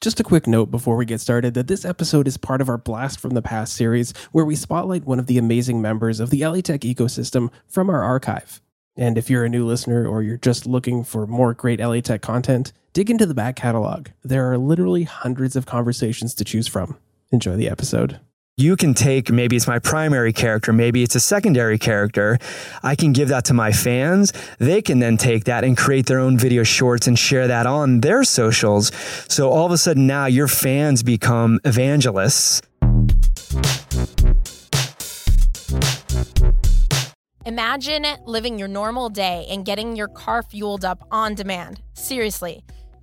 Just a quick note before we get started that this episode is part of our Blast from the Past series, where we spotlight one of the amazing members of the LA Tech ecosystem from our archive. And if you're a new listener or you're just looking for more great LA Tech content, dig into the back catalog. There are literally hundreds of conversations to choose from. Enjoy the episode you can take maybe it's my primary character, maybe it's a secondary character. I can give that to my fans. They can then take that and create their own video shorts and share that on their socials. So all of a sudden now your fans become evangelists. Imagine living your normal day and getting your car fueled up on demand. Seriously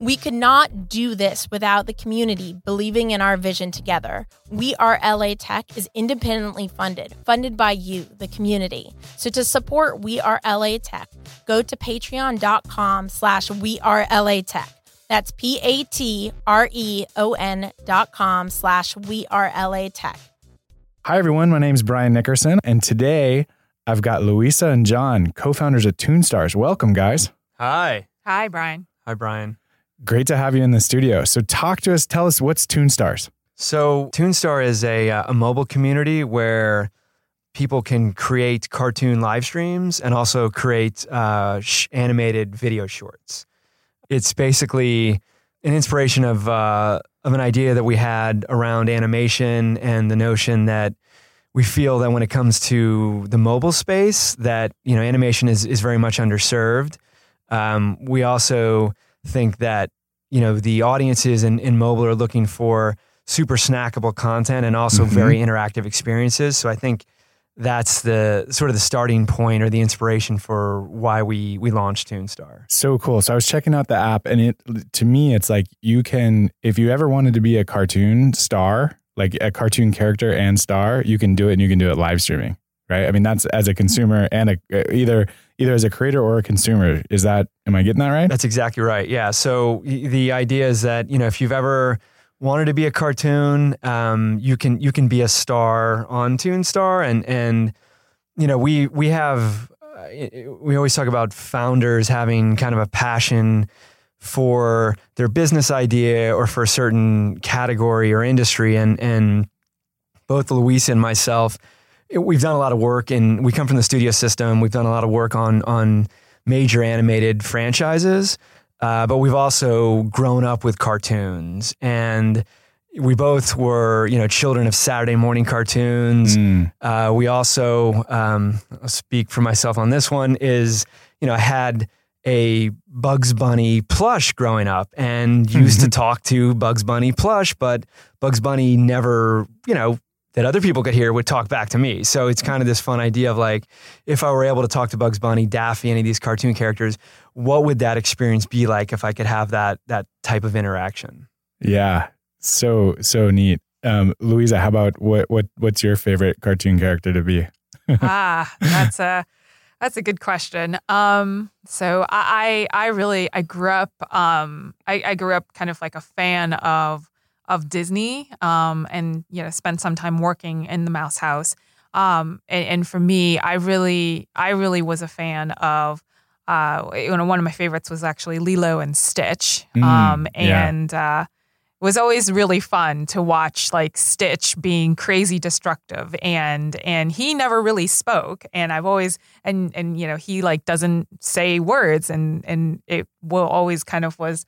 We could not do this without the community believing in our vision together. We Are LA Tech is independently funded, funded by you, the community. So to support We Are LA Tech, go to patreon.com slash We Are LA Tech. That's P-A-T-R-E-O-N dot com slash We Are LA Tech. Hi, everyone. My name is Brian Nickerson, and today I've got Luisa and John, co-founders of Toonstars. Welcome, guys. Hi. Hi, Brian. Hi, Brian. Great to have you in the studio. So, talk to us. Tell us what's Toonstars. So, Toonstar is a, uh, a mobile community where people can create cartoon live streams and also create uh, sh- animated video shorts. It's basically an inspiration of uh, of an idea that we had around animation and the notion that we feel that when it comes to the mobile space, that you know animation is is very much underserved. Um, we also think that you know the audiences in, in mobile are looking for super snackable content and also mm-hmm. very interactive experiences. So I think that's the sort of the starting point or the inspiration for why we we launched Toonstar. So cool. So I was checking out the app and it to me it's like you can if you ever wanted to be a cartoon star, like a cartoon character and star, you can do it and you can do it live streaming, right? I mean that's as a consumer and a, either either as a creator or a consumer. Is that, am I getting that right? That's exactly right. Yeah. So the idea is that, you know, if you've ever wanted to be a cartoon, um, you can, you can be a star on Toonstar and, and, you know, we, we have, uh, we always talk about founders having kind of a passion for their business idea or for a certain category or industry. And, and both Luis and myself, we've done a lot of work and we come from the studio system. We've done a lot of work on on major animated franchises, uh, but we've also grown up with cartoons and we both were, you know, children of Saturday morning cartoons. Mm. Uh, we also, um, I'll speak for myself on this one, is, you know, I had a Bugs Bunny plush growing up and used to talk to Bugs Bunny plush, but Bugs Bunny never, you know, that other people could hear would talk back to me. So it's kind of this fun idea of like, if I were able to talk to Bugs Bunny, Daffy, any of these cartoon characters, what would that experience be like if I could have that that type of interaction? Yeah, so so neat. Um, Luisa, how about what what what's your favorite cartoon character to be? ah, that's a that's a good question. Um, so I I really I grew up um I, I grew up kind of like a fan of of Disney, um, and you know, spent some time working in the Mouse House. Um, and, and, for me, I really, I really was a fan of. Uh, you know, one of my favorites was actually Lilo and Stitch, mm, um, and yeah. uh, it was always really fun to watch like Stitch being crazy destructive, and and he never really spoke, and I've always and and you know he like doesn't say words, and and it will always kind of was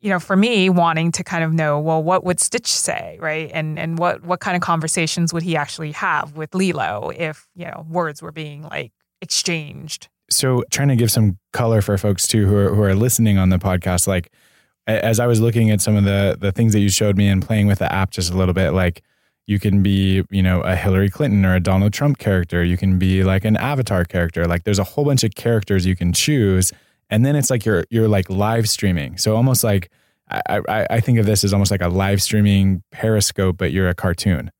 you know, for me, wanting to kind of know, well, what would Stitch say, right? And and what what kind of conversations would he actually have with Lilo if you know words were being like exchanged? So, trying to give some color for folks too who are who are listening on the podcast, like as I was looking at some of the the things that you showed me and playing with the app just a little bit, like you can be, you know, a Hillary Clinton or a Donald Trump character. You can be like an avatar character. Like there's a whole bunch of characters you can choose and then it's like you're you're like live streaming. So almost like I, I, I think of this as almost like a live streaming Periscope, but you're a cartoon.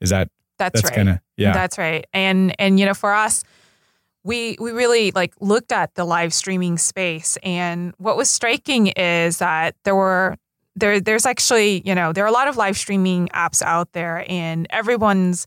Is that that's, that's right? Kinda, yeah, that's right. And and you know, for us, we we really like looked at the live streaming space, and what was striking is that there were there there's actually you know there are a lot of live streaming apps out there, and everyone's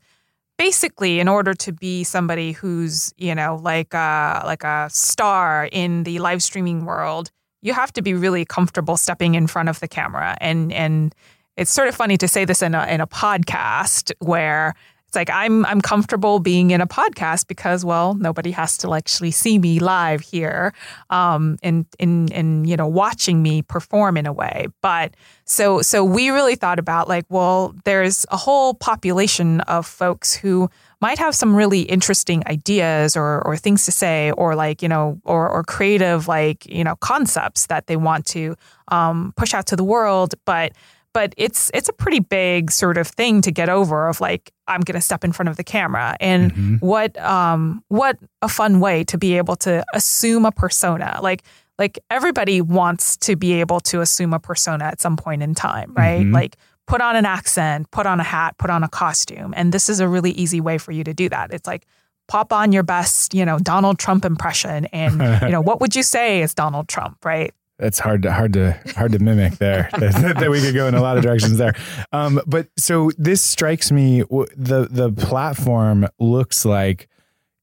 basically in order to be somebody who's you know like a like a star in the live streaming world you have to be really comfortable stepping in front of the camera. And and it's sort of funny to say this in a in a podcast where it's like I'm I'm comfortable being in a podcast because well nobody has to actually see me live here um and in in you know watching me perform in a way. But so so we really thought about like well there's a whole population of folks who might have some really interesting ideas or or things to say or like you know or or creative like you know concepts that they want to um, push out to the world. But but it's it's a pretty big sort of thing to get over of like I'm going to step in front of the camera. And mm-hmm. what um what a fun way to be able to assume a persona. Like like everybody wants to be able to assume a persona at some point in time right? Mm-hmm. like put on an accent put on a hat put on a costume. And this is a really easy way for you to do that. It's like pop on your best you know Donald Trump impression. And you know what would you say as Donald Trump right that's hard to hard to hard to mimic there. that, that, we could go in a lot of directions there. Um, but so this strikes me. The the platform looks like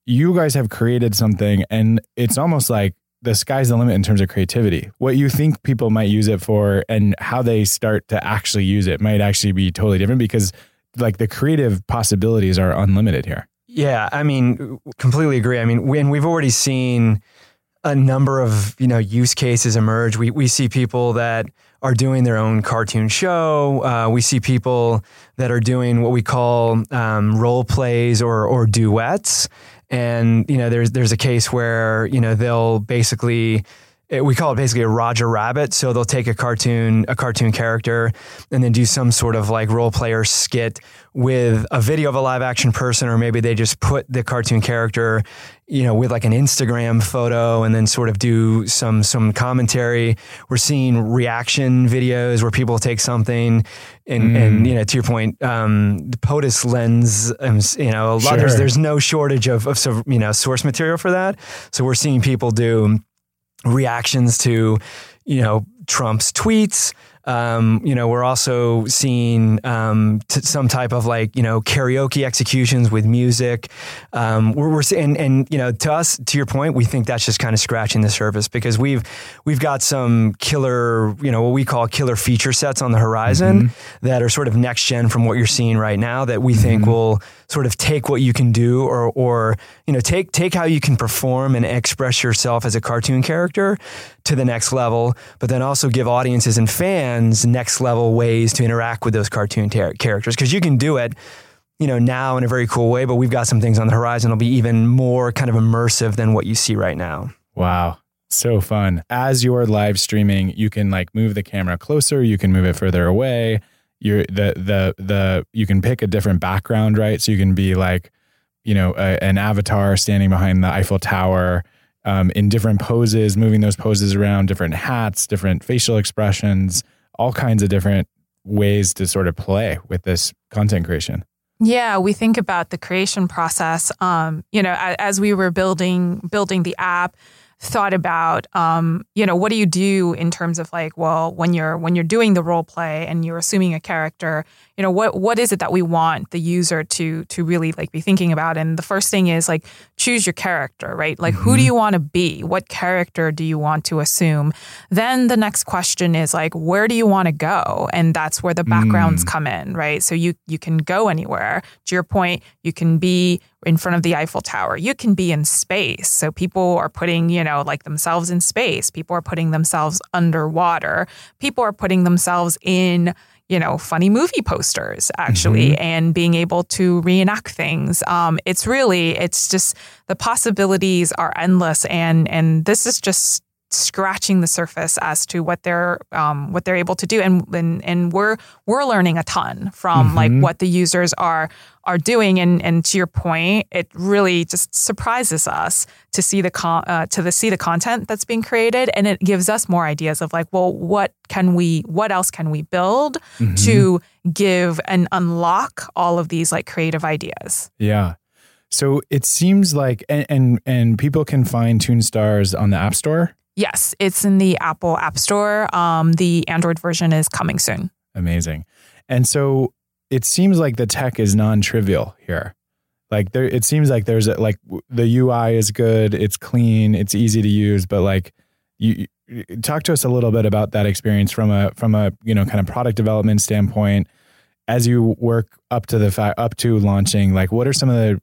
you guys have created something, and it's almost like the sky's the limit in terms of creativity. What you think people might use it for, and how they start to actually use it, might actually be totally different because like the creative possibilities are unlimited here. Yeah, I mean, completely agree. I mean, when we've already seen a number of you know use cases emerge. We we see people that are doing their own cartoon show. Uh, we see people that are doing what we call um, role plays or or duets. And you know, there's there's a case where you know they'll basically it, we call it basically a Roger Rabbit. So they'll take a cartoon, a cartoon character, and then do some sort of like role player skit with a video of a live action person, or maybe they just put the cartoon character, you know, with like an Instagram photo, and then sort of do some some commentary. We're seeing reaction videos where people take something, and mm. and you know, to your point, um, the POTUS lens, um, you know, a lot, sure. there's there's no shortage of of you know source material for that. So we're seeing people do reactions to, you know, Trump's tweets, um, you know, we're also seeing um, t- some type of like you know karaoke executions with music. Um, we're, we're and and you know to us, to your point, we think that's just kind of scratching the surface because we've we've got some killer, you know, what we call killer feature sets on the horizon mm-hmm. that are sort of next gen from what you're seeing right now that we mm-hmm. think will sort of take what you can do or or you know take take how you can perform and express yourself as a cartoon character to the next level, but then also give audiences and fans next level ways to interact with those cartoon ter- characters because you can do it you know now in a very cool way but we've got some things on the horizon that'll be even more kind of immersive than what you see right now. Wow. So fun. As you're live streaming you can like move the camera closer you can move it further away you're the the the you can pick a different background right so you can be like you know a, an avatar standing behind the eiffel tower um, in different poses, moving those poses around, different hats, different facial expressions, all kinds of different ways to sort of play with this content creation. Yeah, we think about the creation process. Um, you know, as we were building building the app, thought about um, you know what do you do in terms of like well when you're when you're doing the role play and you're assuming a character you know what what is it that we want the user to to really like be thinking about? And the first thing is like choose your character right? Like who do you want to be? What character do you want to assume? Then the next question is like where do you want to go? And that's where the backgrounds come in right? So you you can go anywhere. To your point you can be in front of the Eiffel Tower. You can be in space. So people are putting, you know, like themselves in space. People are putting themselves underwater. People are putting themselves in, you know, funny movie posters actually and being able to reenact things. Um, it's really, it's just the possibilities are endless and and this is just scratching the surface as to what they're um, what they're able to do. And, and and we're we're learning a ton from like what the users are are doing. And and to your point it really just surprises us to see the con- uh, to the see the content that's being created. And it gives us more ideas of like well what can we what else can we build to give and unlock all of these like creative ideas? Yeah. So it seems like, and, and and people can find Toonstars on the App Store. Yes it's in the apple app store um, the android version is coming soon Amazing. And so it seems like the tech is non-trivial here. Like there, it seems like there's a, like the UI is good, it's clean, it's easy to use, but like you, talk to us a little bit about that experience from a from a you know kind of product development standpoint as you work up to the fa- up to launching. Like what are some of the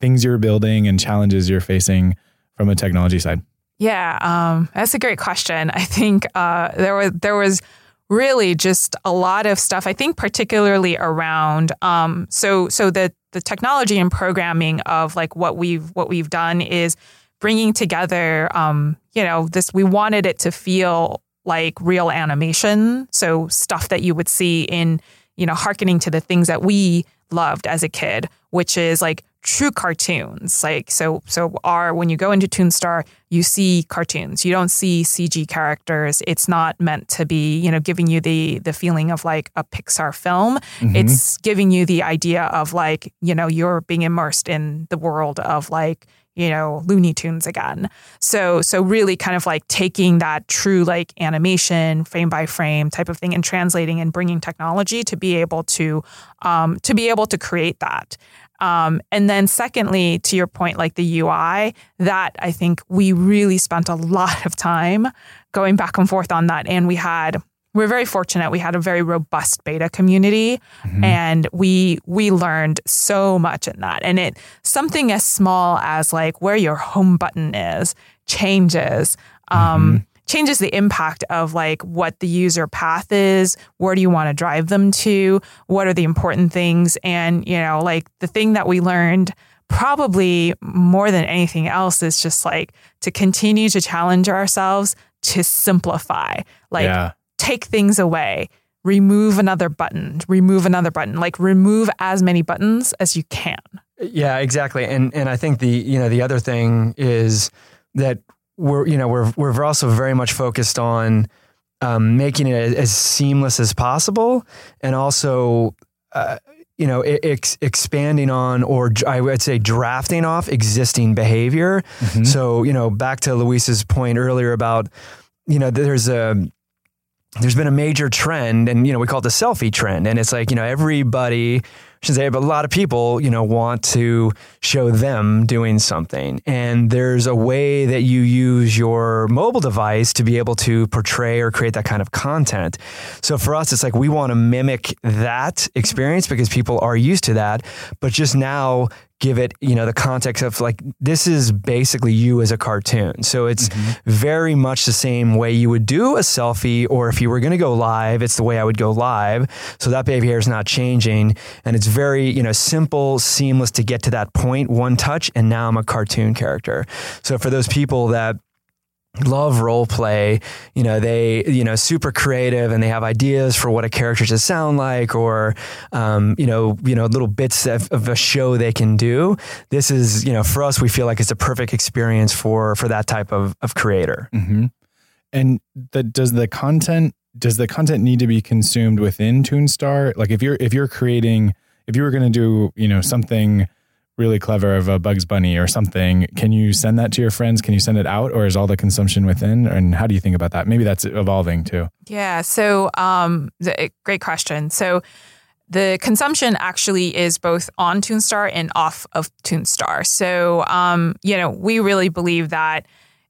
things you're building and challenges you're facing from a technology side? Yeah, um, that's a great question. I think uh, there was there was really just a lot of stuff. I think particularly around um, so so the the technology and programming of like what we've what we've done is bringing together. Um, you know, this we wanted it to feel like real animation, so stuff that you would see in you know, hearkening to the things that we loved as a kid, which is like true cartoons. Like so so are when you go into Toonstar, you see cartoons. You don't see CG characters. It's not meant to be, you know, giving you the the feeling of like a Pixar film. It's giving you the idea of like, you know, you're being immersed in the world of like you know Looney Tunes again. So so really kind of like taking that true like animation frame by frame type of thing and translating and bringing technology to be able to um, to be able to create that. Um, and then secondly, to your point, like the UI, that I think we really spent a lot of time going back and forth on that, and we had we're very fortunate. We had a very robust beta community, and we we learned so much in that. And it something as small as like where your home button is changes. Um, changes the impact of like what the user path is where do you want to drive them to what are the important things and you know like the thing that we learned probably more than anything else is just like to continue to challenge ourselves to simplify like yeah. take things away remove another button remove another button like remove as many buttons as you can Yeah, exactly. And and I think the you know the other thing is that we're you know we're we're also very much focused on um, making it as seamless as possible, and also. Uh, you know, ex- expanding on, or I would say drafting off existing behavior. So, you know, back to Luis's point earlier about, you know, there's a, there's been a major trend and you know we call it the selfie trend and it's like you know everybody should say but a lot of people you know want to show them doing something. And there's a way that you use your mobile device to be able to portray or create that kind of content. So for us it's like we want to mimic that experience because people are used to that. But just now give it you know the context of like this is basically you as a cartoon. So it's mm-hmm. very much the same way you would do a selfie or if you were going to go live it's the way i would go live. So that behavior is not changing and it's very you know simple seamless to get to that point one touch and now i'm a cartoon character. So for those people that love role play you know they you know super creative and they have ideas for what a character should sound like or um, you know you know little bits of, of a show they can do. This is you know for us we feel like it's a perfect experience for for that type of, of creator. Hmm And the, does the content does the content need to be consumed within Toonstar? Like if you're if you're creating if you were going to do you know something really clever of a Bugs Bunny or something, can you send that to your friends? Can you send it out, or is all the consumption within? And how do you think about that? Maybe that's evolving too. Yeah. So, um, the, great question. So, the consumption actually is both on Toonstar and off of Toonstar. So, um, you know, we really believe that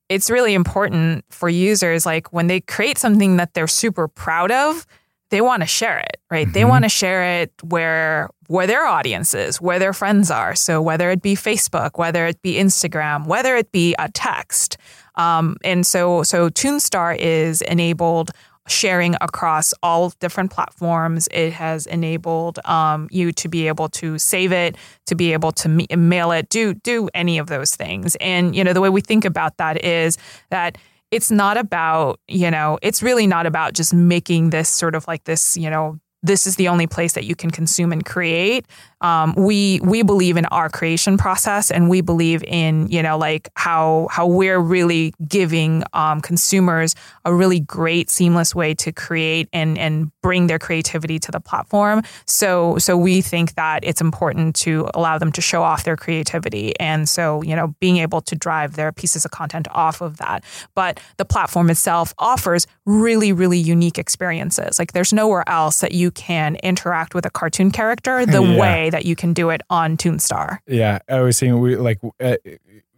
it's really important for users, like when they create something that they're super proud of, they want to share it, right? Mm-hmm. They want to share it where where their audience is, where their friends are. So whether it be Facebook, whether it be Instagram, whether it be a text, um, and so so Toonstar is enabled sharing across all different platforms. It has enabled um, you to be able to save it, to be able to mail it, do do any of those things. And you know the way we think about that is that it's not about you know it's really not about just making this sort of like this you know this is the only place that you can consume and create. Um, we we believe in our creation process, and we believe in you know like how how we're really giving um, consumers a really great seamless way to create and and bring their creativity to the platform. So so we think that it's important to allow them to show off their creativity, and so you know being able to drive their pieces of content off of that. But the platform itself offers really really unique experiences. Like there's nowhere else that you can interact with a cartoon character the yeah. way that you can do it on Toonstar. Yeah, I was saying we like uh,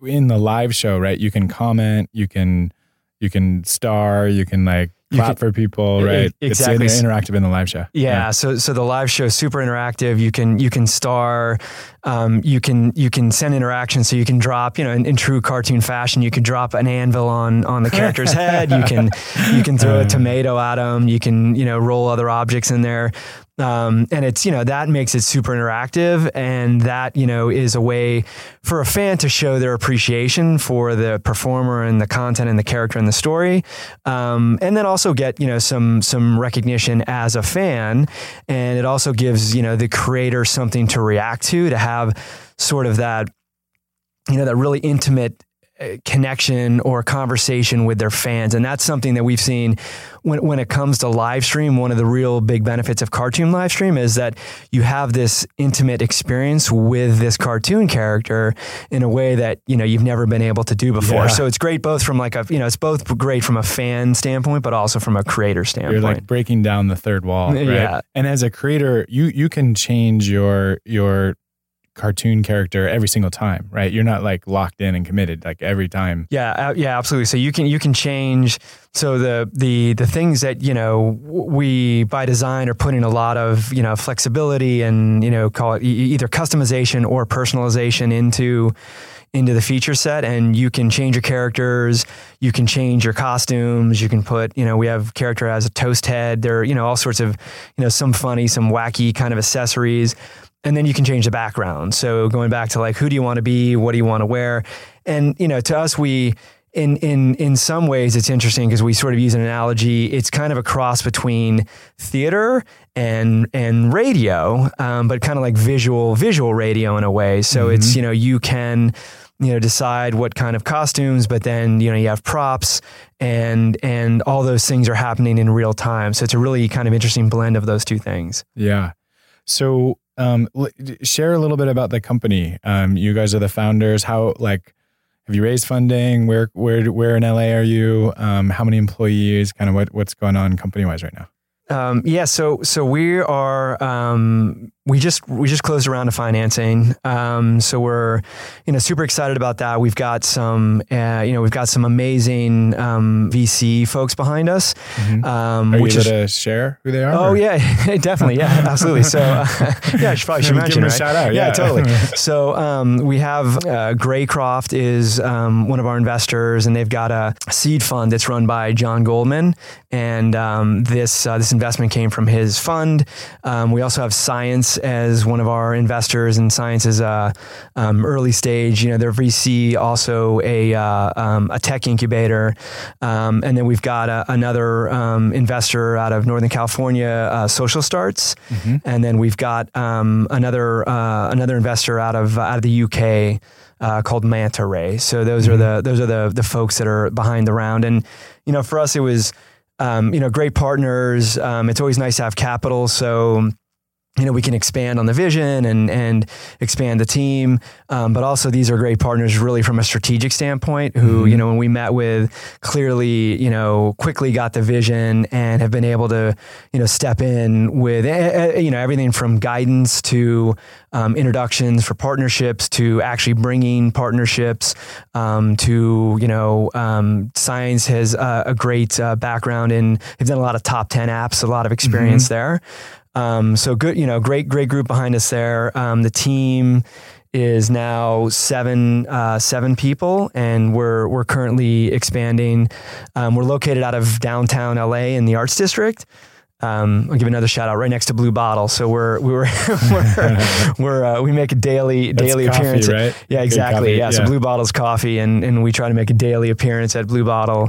in the live show, right? You can comment, you can you can star, you can like clap for people, right? Exactly. It's interactive in the live show. Yeah, yeah. So so the live show super interactive. You can you can star, um, you can you can send interaction. So you can drop, you know, in, in, true cartoon fashion, you can drop an anvil on on the character's head. You can you can throw a tomato at them. You can you know roll other objects in there. Um, and it's, you know, that makes it super interactive. And that, you know, is a way for a fan to show their appreciation for the performer and the content and the character and the story. Um, and then also get, you know, some, some recognition as a fan. And it also gives, you know, the creator something to react to, to have sort of that, you know, that really intimate uh, connection or conversation with their fans. And that's something that we've seen when, when it comes to live stream. One of the real big benefits of cartoon live stream is that you have this intimate experience with this cartoon character in a way that, you know, you've never been able to do before. Yeah. So it's great both from like a, you know, it's both great from a fan standpoint, but also from a creator standpoint. You're like breaking down the third wall. Right? Yeah. And as a creator, you, you can change your, your, cartoon character every single time, right? You're not like locked in and committed like every time. Yeah, uh, yeah, absolutely. So you can you can change. So the the the things that you know we by design are putting a lot of you know flexibility and you know call it either customization or personalization into into the feature set and you can change your characters you can change your costumes you can put you know we have character as a toast head there are you know all sorts of you know some funny some wacky kind of accessories and then you can change the background. So going back to like, who do you want to be? What do you want to wear? And, you know, to us, we, in, in, in some ways, it's interesting because we sort of use an analogy. It's kind of a cross between theater and, and radio, um, but kind of like visual, visual radio in a way. So mm-hmm. it's, you know, you can, you know, decide what kind of costumes, but then, you know, you have props and, and all those things are happening in real time. So it's a really kind of interesting blend of those two things. Yeah. So um, share a little bit about the company. Um, you guys are the founders. How like have you raised funding? Where where where in LA are you? Um, how many employees? Kind of what what's going on company wise right now? Um, yeah, so so we are um, we just we just closed a round of financing, um, so we're you know super excited about that. We've got some uh, you know we've got some amazing um, VC folks behind us. Mm-hmm. Um, are you able is, to share who they are? Oh or? yeah, definitely, yeah, absolutely. So uh, yeah, I should probably should mention right? shout out. Yeah, yeah totally. so um, we have uh, Greycroft is um, one of our investors, and they've got a seed fund that's run by John Goldman, and um, this uh, this investment came from his fund. we also have Science as one of our investors, and Science is a um, early stage. You know, their VC also a uh, um, a tech incubator, um, and then we've got a, another um, investor out of Northern California, uh, Social Starts, mm-hmm. and then we've got um, another uh, another investor out of out of the UK. Uh, called Manta Ray. So those mm-hmm. are the those are the the folks that are behind the round. And you know, for us, it was um, you know great partners. Um, it's always nice to have capital. So you know we can expand on the vision and and expand the team. Um, but also these are great partners really from a strategic standpoint who Mhm. you know when we met with clearly you know quickly got the vision and have been able to you know step in with eh, eh, you know everything from guidance to um, introductions for partnerships to actually bringing partnerships um, to you know um, science has uh, a great uh, background in they've done a lot of top 10 apps a lot of experience there um, so good, you know, great, great group behind us there. Um, the team is now seven, uh, seven people, and we're we're currently expanding. Um, we're located out of downtown LA in the Arts District. Um, I'll give another shout out right next to Blue Bottle. So we're we were we're, we're uh, we make a daily That's daily coffee, appearance. right? Yeah, exactly. coffee, Yeah, so. Blue Bottle's coffee, and and we try to make a daily appearance at Blue Bottle.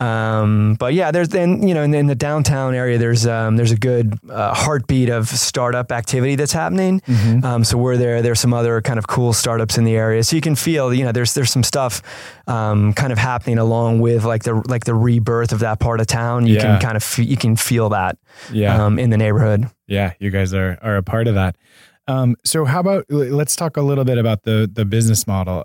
Um, but yeah, there's then you know in, in the downtown area, there's um, there's a good uh, heartbeat of startup activity that's happening. Mhm. Um, so we're there. There's some other kind of cool startups in the area, so you can feel you know there's there's some stuff um, kind of happening along with like the like the rebirth of that part of town. You Yeah. can kind of fe- you can feel that Yeah. um, in the neighborhood. Yeah, you guys are are a part of that. Um, so how about let's talk a little bit about the the business model.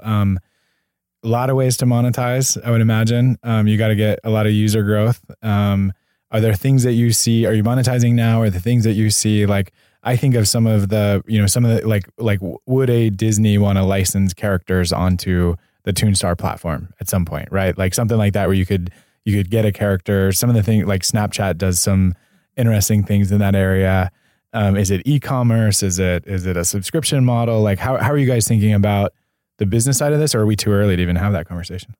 A lot of ways to monetize, I would imagine. Um, you got to get a lot of user growth. Um, are there things that you see? Are you monetizing now? Or the things that you see? Like I think of some of the, you know, some of the like like would a Disney want to license characters onto the Toonstar platform at some point, right? Like something like that where you could you could get a character. Some of the things like Snapchat does some interesting things in that area. Um, is it e-commerce? Is it is it a subscription model? Like how how are you guys thinking about the business side of this, or are we too early to even have that conversation?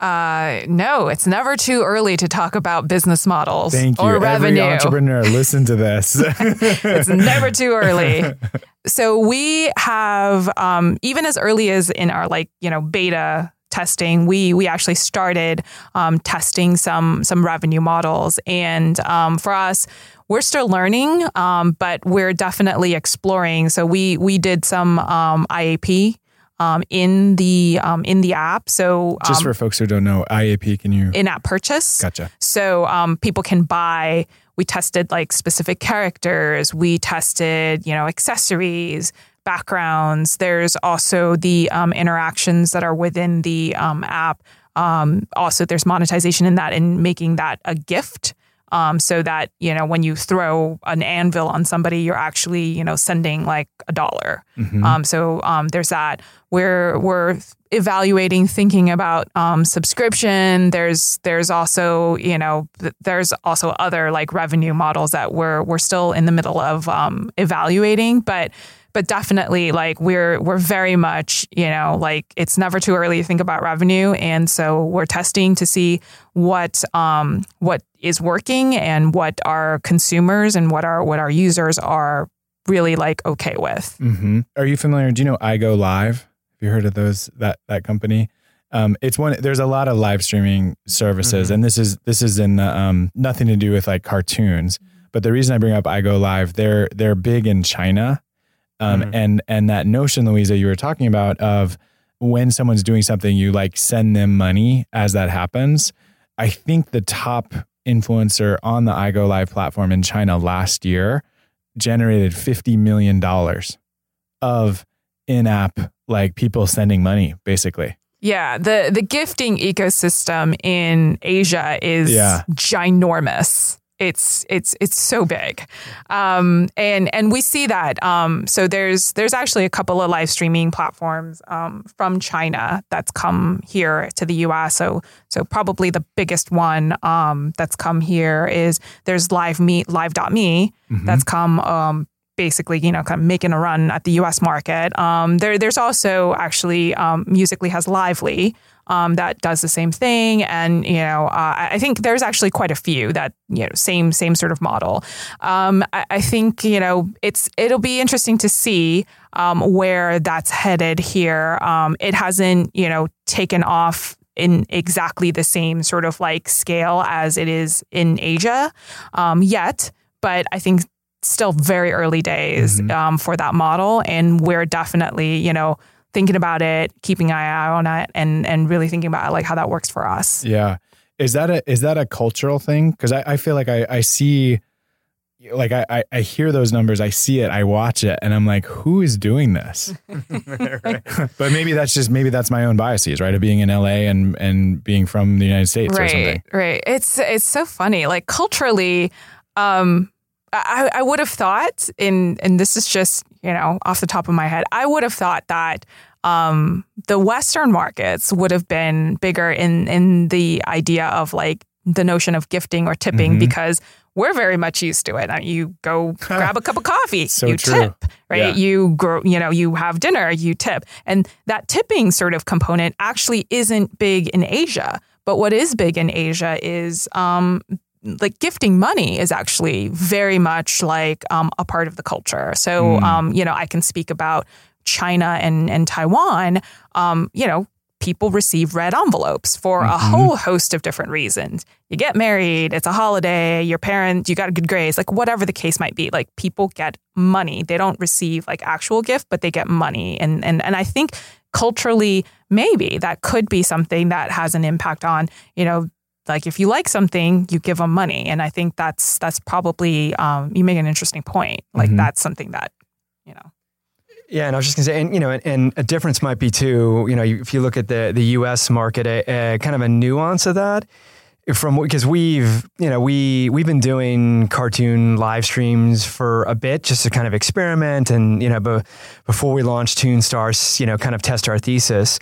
Uh, no, it's never too early to talk about business models Thank you. or Every revenue. entrepreneur, listen to this. it's never too early. So we have um, even as early as in our like you know beta testing, we we actually started um, testing some some revenue models, and um, for us. We're still learning, um, but we're definitely exploring. So we we did some um, IAP um, in the um, in the app. So Just um, for folks who don't know, IAP, can you? in-app purchase. Gotcha. So um, people can buy. We tested like specific characters. We tested, you know, accessories, backgrounds. There's also the um, interactions that are within the um, app. Um, also, there's monetization in that and making that a gift. Um, so that you know when you throw an anvil on somebody, you're actually you know sending like a dollar. Mhm. Um, so um, there's that. We're we're evaluating, thinking about um, subscription. There's there's also you know there's also other like revenue models that we're we're still in the middle of um, evaluating, but but definitely like we're we're very much you know like it's never too early to think about revenue, and so we're testing to see what um, what is working and what our consumers and what our what our users are really like okay with. hmm Are you familiar? Do you know i go Live? Have you heard of those that that company? Um, it's one. There's a lot of live streaming services, Mhm. and this is this is in the, um, nothing to do with like cartoons. But the reason I bring up iGo Live, they're they're big in China, um, Mhm. and and that notion, Luisa, you were talking about of when someone's doing something, you like send them money as that happens. I think the top influencer on the iGo Live platform in China last year generated $50 million of in-app like people sending money basically Yeah, the the gifting ecosystem in Asia is Yeah. ginormous. It's it's it's so big, um, and and we see that. Um, so there's there's actually a couple of live streaming platforms um, from China that's come here to the U.S. So so probably the biggest one um, that's come here is there's Live Me Live.me Mhm. that's come um, basically, you know, kind of making a run at the U.S. market. Um, there, there's also actually um, Musical.ly has Live.ly um, that does the same thing, and you know, uh, I think there's actually quite a few that you know, same same sort of model. Um, I, I think you know, it's it'll be interesting to see um, where that's headed here. Um, it hasn't you know taken off in exactly the same sort of like scale as it is in Asia um, yet, but I think still very early days Mhm. um, for that model, and we're definitely you know thinking about it, keeping an eye on it, and and really thinking about like how that works for us. yeah is that a is that a cultural thing because I, I feel like I, I see like I, I I hear those numbers, I see it, I watch it, and I'm like, who is doing this? but maybe that's just maybe that's my own biases, right? Of being in LA and and being from the United States or something. right right it's it's so funny like culturally um I, I would have thought in and this is just you know off the top of my head i would have thought that um the western markets would have been bigger in in the idea of like the notion of gifting or tipping Mhm. because we're very much used to it. You go grab a cup of coffee, So you true. tip, right? Yeah. You grow, you know, you have dinner, you tip, and that tipping sort of component actually isn't big in Asia. But what is big in Asia is um, like gifting money is actually very much like um, a part of the culture. So, Mm. um, you know, I can speak about China and, and Taiwan. Um, you know, people receive red envelopes for a Mhm. whole host of different reasons. You get married, it's a holiday, your parents, you got a good grades, like whatever the case might be. Like people get money. They don't receive like actual gift, but they get money. And and and I think culturally, maybe that could be something that has an impact on, you know, like if you like something, you give them money. And I think that's that's probably um, you make an interesting point. Like Mhm. that's something that, you know. Yeah, and I was just gonna say, and you know, and, and a difference might be too. You know, if you look at the the U.S. market, a, a kind of a nuance of that from because we've you know we we've been doing cartoon live streams for a bit just to kind of experiment and you know be, before we launched Toonstars, you know, kind of test our thesis.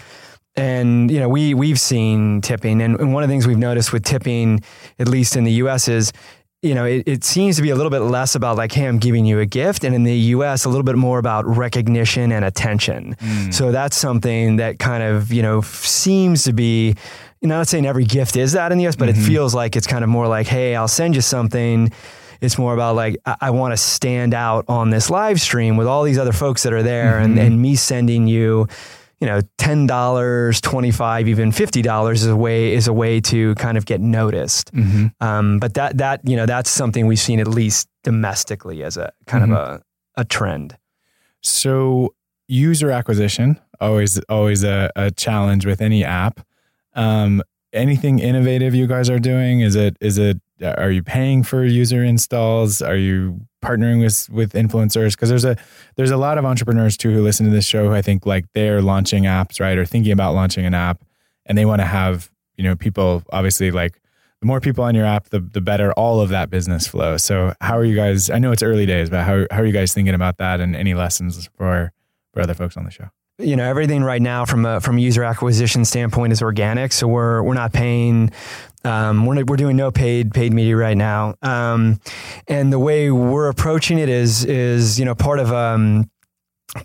And you know we we've seen tipping, and, and one of the things we've noticed with tipping, at least in the U.S., is you know, it, it seems to be a little bit less about like, hey, I'm giving you a gift. And in the US, a little bit more about recognition and attention. Mm. So that's something that kind of, you know, f- seems to be, you know, not saying every gift is that in the US, but Mhm. it feels like it's kind of more like, hey, I'll send you something. It's more about like, I, I want to stand out on this live stream with all these other folks that are there and, Mhm. and me sending you, you know, ten dollars, twenty five, even fifty dollars is a way is a way to kind of get noticed. Mhm. Um, but that that you know that's something we've seen at least domestically as a kind Mhm. of a, a trend. So user acquisition always always a, a challenge with any app. Um, anything innovative you guys are doing? Is it is it are you paying for user installs? Are you partnering with with influencers? Because there's a there's a lot of entrepreneurs too who listen to this show who I think like they're launching apps right or thinking about launching an app, and they want to have you know people obviously like the more people on your app, the the better all of that business flow. So how are you guys? I know it's early days, but how how are you guys thinking about that and any lessons for for other folks on the show? You know everything right now from a from a user acquisition standpoint is organic, so we're we're not paying. Um, we're we're doing no paid paid media right now, um, and the way we're approaching it is is you know part of um,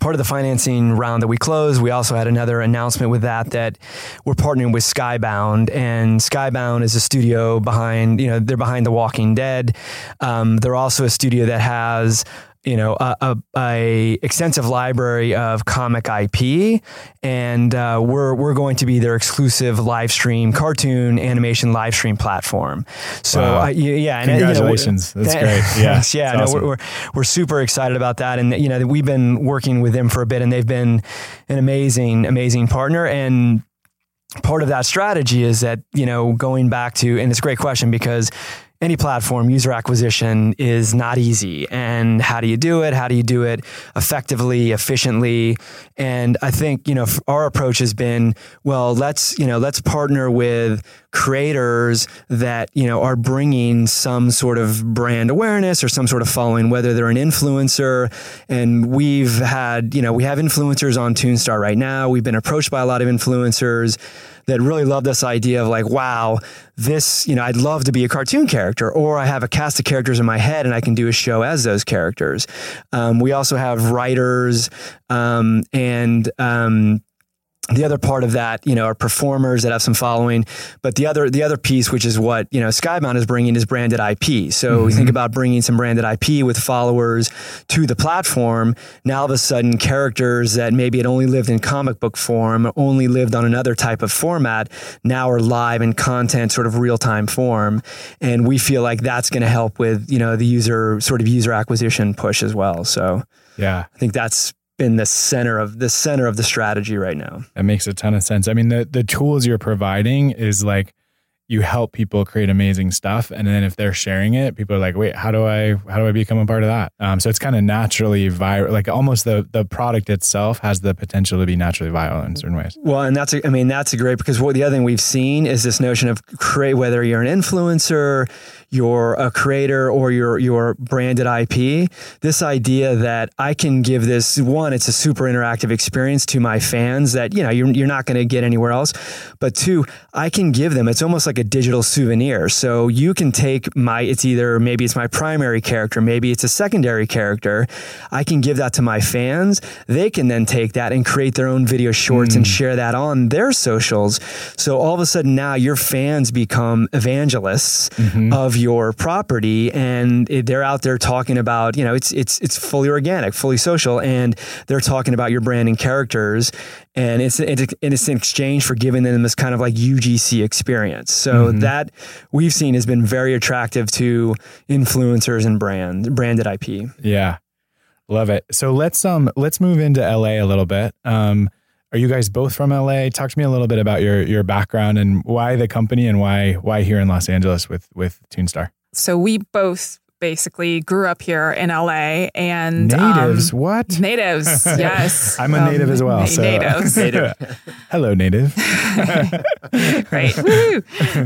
part of the financing round that we closed, we also had another announcement with that that we're partnering with Skybound, and Skybound is a studio behind, you know, they're behind The Walking Dead. Um, they're also a studio that has. You know, a, a, a extensive library of comic IP, and uh, we're we're going to be their exclusive live stream cartoon animation live stream platform. So, Wow. uh, yeah, and, uh, you know, That's that- great. Yeah. yes, yeah. No, awesome. we're, we're we're super excited about that, and you know we've been working with them for a bit, and they've been an amazing, amazing partner. And part of that strategy is that you know going back to, and it's a great question because any platform user acquisition is not easy. And how do you do it? How do you do it effectively efficiently? And i think you know our approach has been well let's you know let's partner with creators that you know are bringing some sort of brand awareness or some sort of following whether they're an influencer. And we've had you know we have influencers on toonstar right now. We've been approached by a lot of influencers that really love this idea of like, wow, this, you know, I'd love to be a cartoon character, or I have a cast of characters in my head and I can do a show as those characters. Um, we also have writers um, and, um, the other part of that, you know, are performers that have some following, but the other the other piece, which is what you know Skybound is bringing, is branded IP. So we think mm-hmm. about bringing some branded IP with followers to the platform. Now all of a sudden, characters that maybe had only lived in comic book form, only lived on another type of format, now are live in content, sort of real time form, and we feel like that's going to help with you know the user sort of user acquisition push as well. So Yeah. I think that's been the center of the center of the strategy right now. That makes a ton of sense. I mean, the the tools you're providing is like you help people create amazing stuff and then if they're sharing it people are like wait how do i how do i become a part of that um, so it's kind of naturally viral like almost the the product itself has the potential to be naturally viral in certain ways well and that's a, i mean that's a great because what the other thing we've seen is this notion of create whether you're an influencer you're a creator or your your branded IP, this idea that I can give this one, it's a super interactive experience to my fans that you know you're, you're not going to get anywhere else, but two, I can give them. It's almost like a digital souvenir. So you can take my, it's either maybe it's my primary character, maybe it's a secondary character. I can give that to my fans. They can then take that and create their own video shorts mm. and share that on their socials. So all of a sudden now your fans become evangelists mm-hmm. of your property and they're out there talking about, you know, it's it's it's fully organic, fully social and they're talking about your branding characters and it's it's an exchange for giving them this kind of like UGC experience. So mm-hmm. that we've seen has been very attractive to influencers and brand branded IP. Yeah. Love it. So let's um let's move into LA a little bit. Um are you guys both from LA? Talk to me a little bit about your your background and why the company and why why here in Los Angeles with with Toonstar. So we both basically grew up here in LA and natives. Um, what natives? Yes, I'm a um, native as well. Na- so. Natives. native. Hello, native. Great.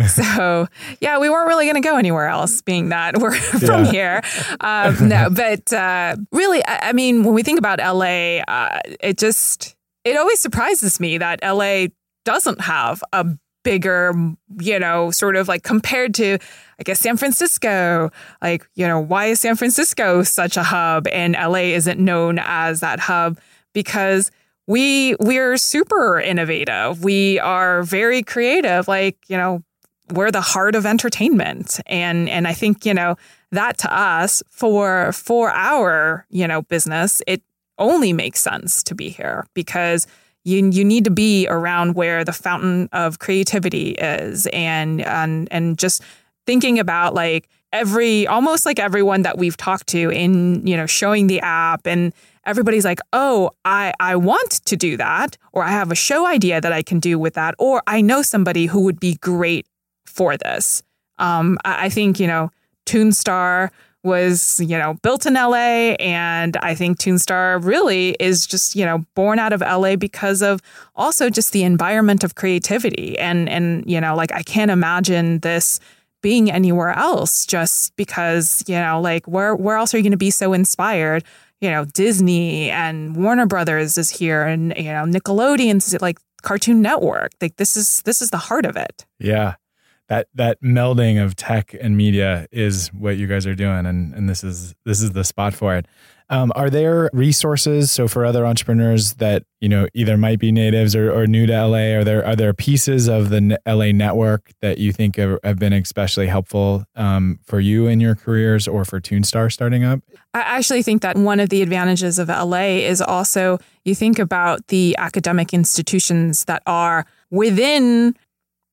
so yeah, we weren't really going to go anywhere else, being that we're from yeah. here. Um, no, but uh, really, I, I, mean, when we think about LA, uh, it just it always surprises me that LA doesn't have a bigger, you know, sort of like compared to, I guess, San Francisco. Like, you know, why is San Francisco such a hub and LA isn't known as that hub? Because we we're super innovative. We are very creative. Like, you know, we're the heart of entertainment. And and I think, you know, that to us for for our, you know, business, it only makes sense to be here because you you need to be around where the fountain of creativity is and and and just thinking about like every almost like everyone that we've talked to in you know showing the app and everybody's like oh i i want to do that or i have a show idea that i can do with that or i know somebody who would be great for this. Um, I, I think you know toonstar was, you know, built in LA. And I think Toonstar really is just, you know, born out of LA because of also just the environment of creativity. And, and, you know, like I can't imagine this being anywhere else just because, you know, like where, where else are you going to be so inspired? You know, Disney and Warner Brothers is here and, you know, Nickelodeon's like Cartoon Network. Like this is, this is the heart of it. Yeah that that melding of tech and media is what you guys are doing and and this is this is the spot for it. Um, are there resources so for other entrepreneurs that you know either might be natives or, or new to la are there are there pieces of the la network that you think have, have been especially helpful um, for you in your careers or for toonstar starting up? I actually think that one of the advantages of la is also you think about the academic institutions that are within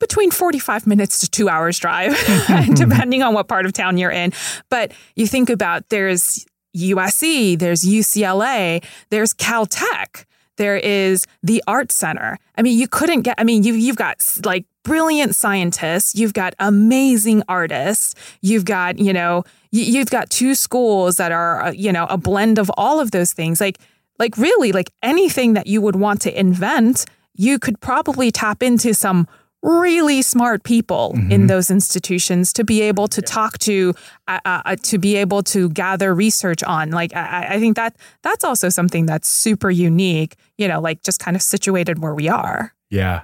between 45 minutes to two hours drive, depending on what part of town you're in. But you think about there's USC, there's UCLA, there's Caltech, there is the Art Center. I mean, you couldn't get, I mean, you, you've got like brilliant scientists, you've got amazing artists, you've got, you know, you've got two schools that are, uh, you know, a blend of all of those things. Like, like really, like anything that you would want to invent, you could probably tap into some really smart people mm-hmm. in those institutions to be able to talk to, uh, uh, uh, to be able to gather research on. Like, I, I think that that's also something that's super unique, you know, like just kind of situated where we are. Yeah.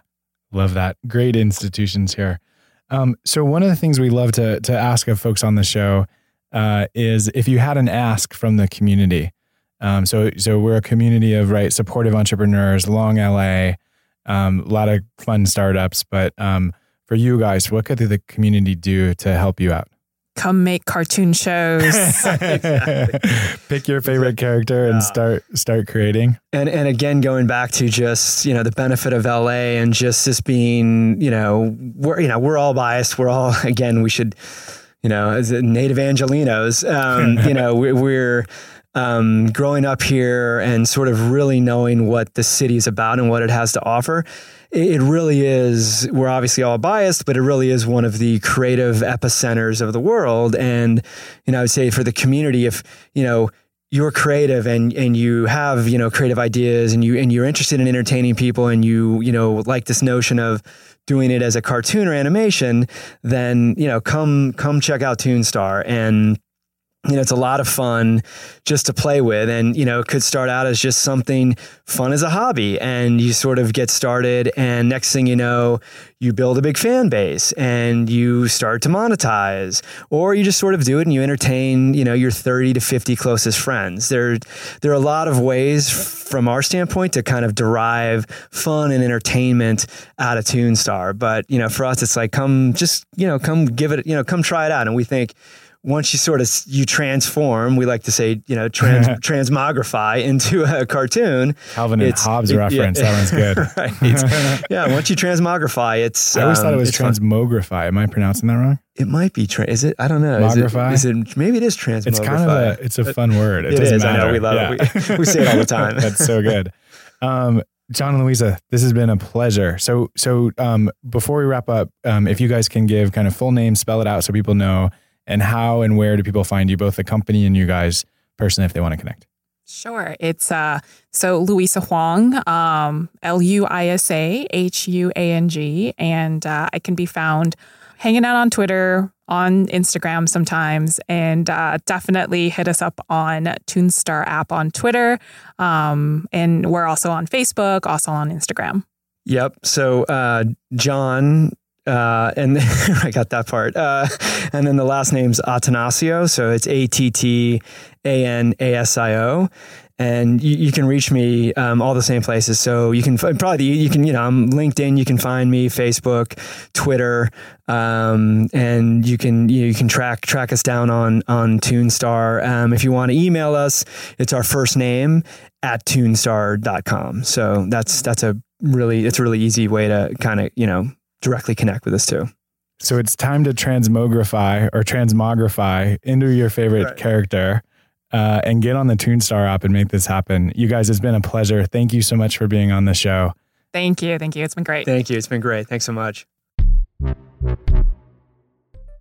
Love that. Great institutions here. Um, so one of the things we love to, to ask of folks on the show uh, is if you had an ask from the community. Um, so, so we're a community of right supportive entrepreneurs, long LA, um, a lot of fun startups. But um, for you guys, what could the community do to help you out? Come make cartoon shows. Pick your favorite character and start start creating. And and again, going back to just you know the benefit of LA and just this being you know we're you know we're all biased. We're all again we should you know as native Angelenos. Um, you know we're, we're um, growing up here and sort of really knowing what the city is about and what it has to offer, it really is. We're obviously all biased, but it really is one of the creative epicenters of the world. And you know, I would say for the community, if you know you're creative and and you have you know creative ideas and you and you're interested in entertaining people and you you know like this notion of doing it as a cartoon or animation, then you know come come check out Toonstar and you know, it's a lot of fun just to play with. And, you know, it could start out as just something fun as a hobby. And you sort of get started. And next thing you know, you build a big fan base and you start to monetize. Or you just sort of do it and you entertain, you know, your 30 to 50 closest friends. There, there are a lot of ways from our standpoint to kind of derive fun and entertainment out of Toonstar. But, you know, for us, it's like, come just, you know, come give it, you know, come try it out. And we think, once you sort of you transform, we like to say, you know, trans, transmogrify into a cartoon. Calvin and Hobbes it, reference. Yeah, that one's good. right. yeah, once you transmogrify, it's. I always um, thought it um, was transmogrify. Fun. Am I pronouncing that wrong? It might be. Tra- is it? I don't know. Is it, is it? Maybe it is transmogrify. It's kind of a. It's a fun word. It, it doesn't is, matter. I know. We love yeah. it. We, we, say it all the time. That's so good. Um, John and Luisa, this has been a pleasure. So, so um, before we wrap up, um, if you guys can give kind of full name, spell it out so people know and how and where do people find you, both the company and you guys personally, if they want to connect? Sure. It's uh so Luisa Huang, um, L U I S A H U A N G, and uh, I can be found hanging out on Twitter, on Instagram sometimes, and uh, definitely hit us up on Toonstar app on Twitter, um, and we're also on Facebook, also on Instagram. Yep. So uh, John uh, and I got that part. Uh, and then the last name's Attanasio. so it's A T T A N A S I O. And you, you, can reach me um, all the same places. So you can probably you can you know I'm LinkedIn. You can find me Facebook, Twitter, um, and you can you, know, you, can track track us down on on Toonstar. Um, if you want to email us, it's our first name at toonstar.com. So that's that's a really it's a really easy way to kind of you know directly connect with us too. So it's time to transmogrify or transmogrify into your favorite right. character uh, and get on the Toonstar app and make this happen. You guys, it's been a pleasure. Thank you so much for being on the show. Thank you. Thank you. It's been great. Thank you. It's been great. Thanks so much.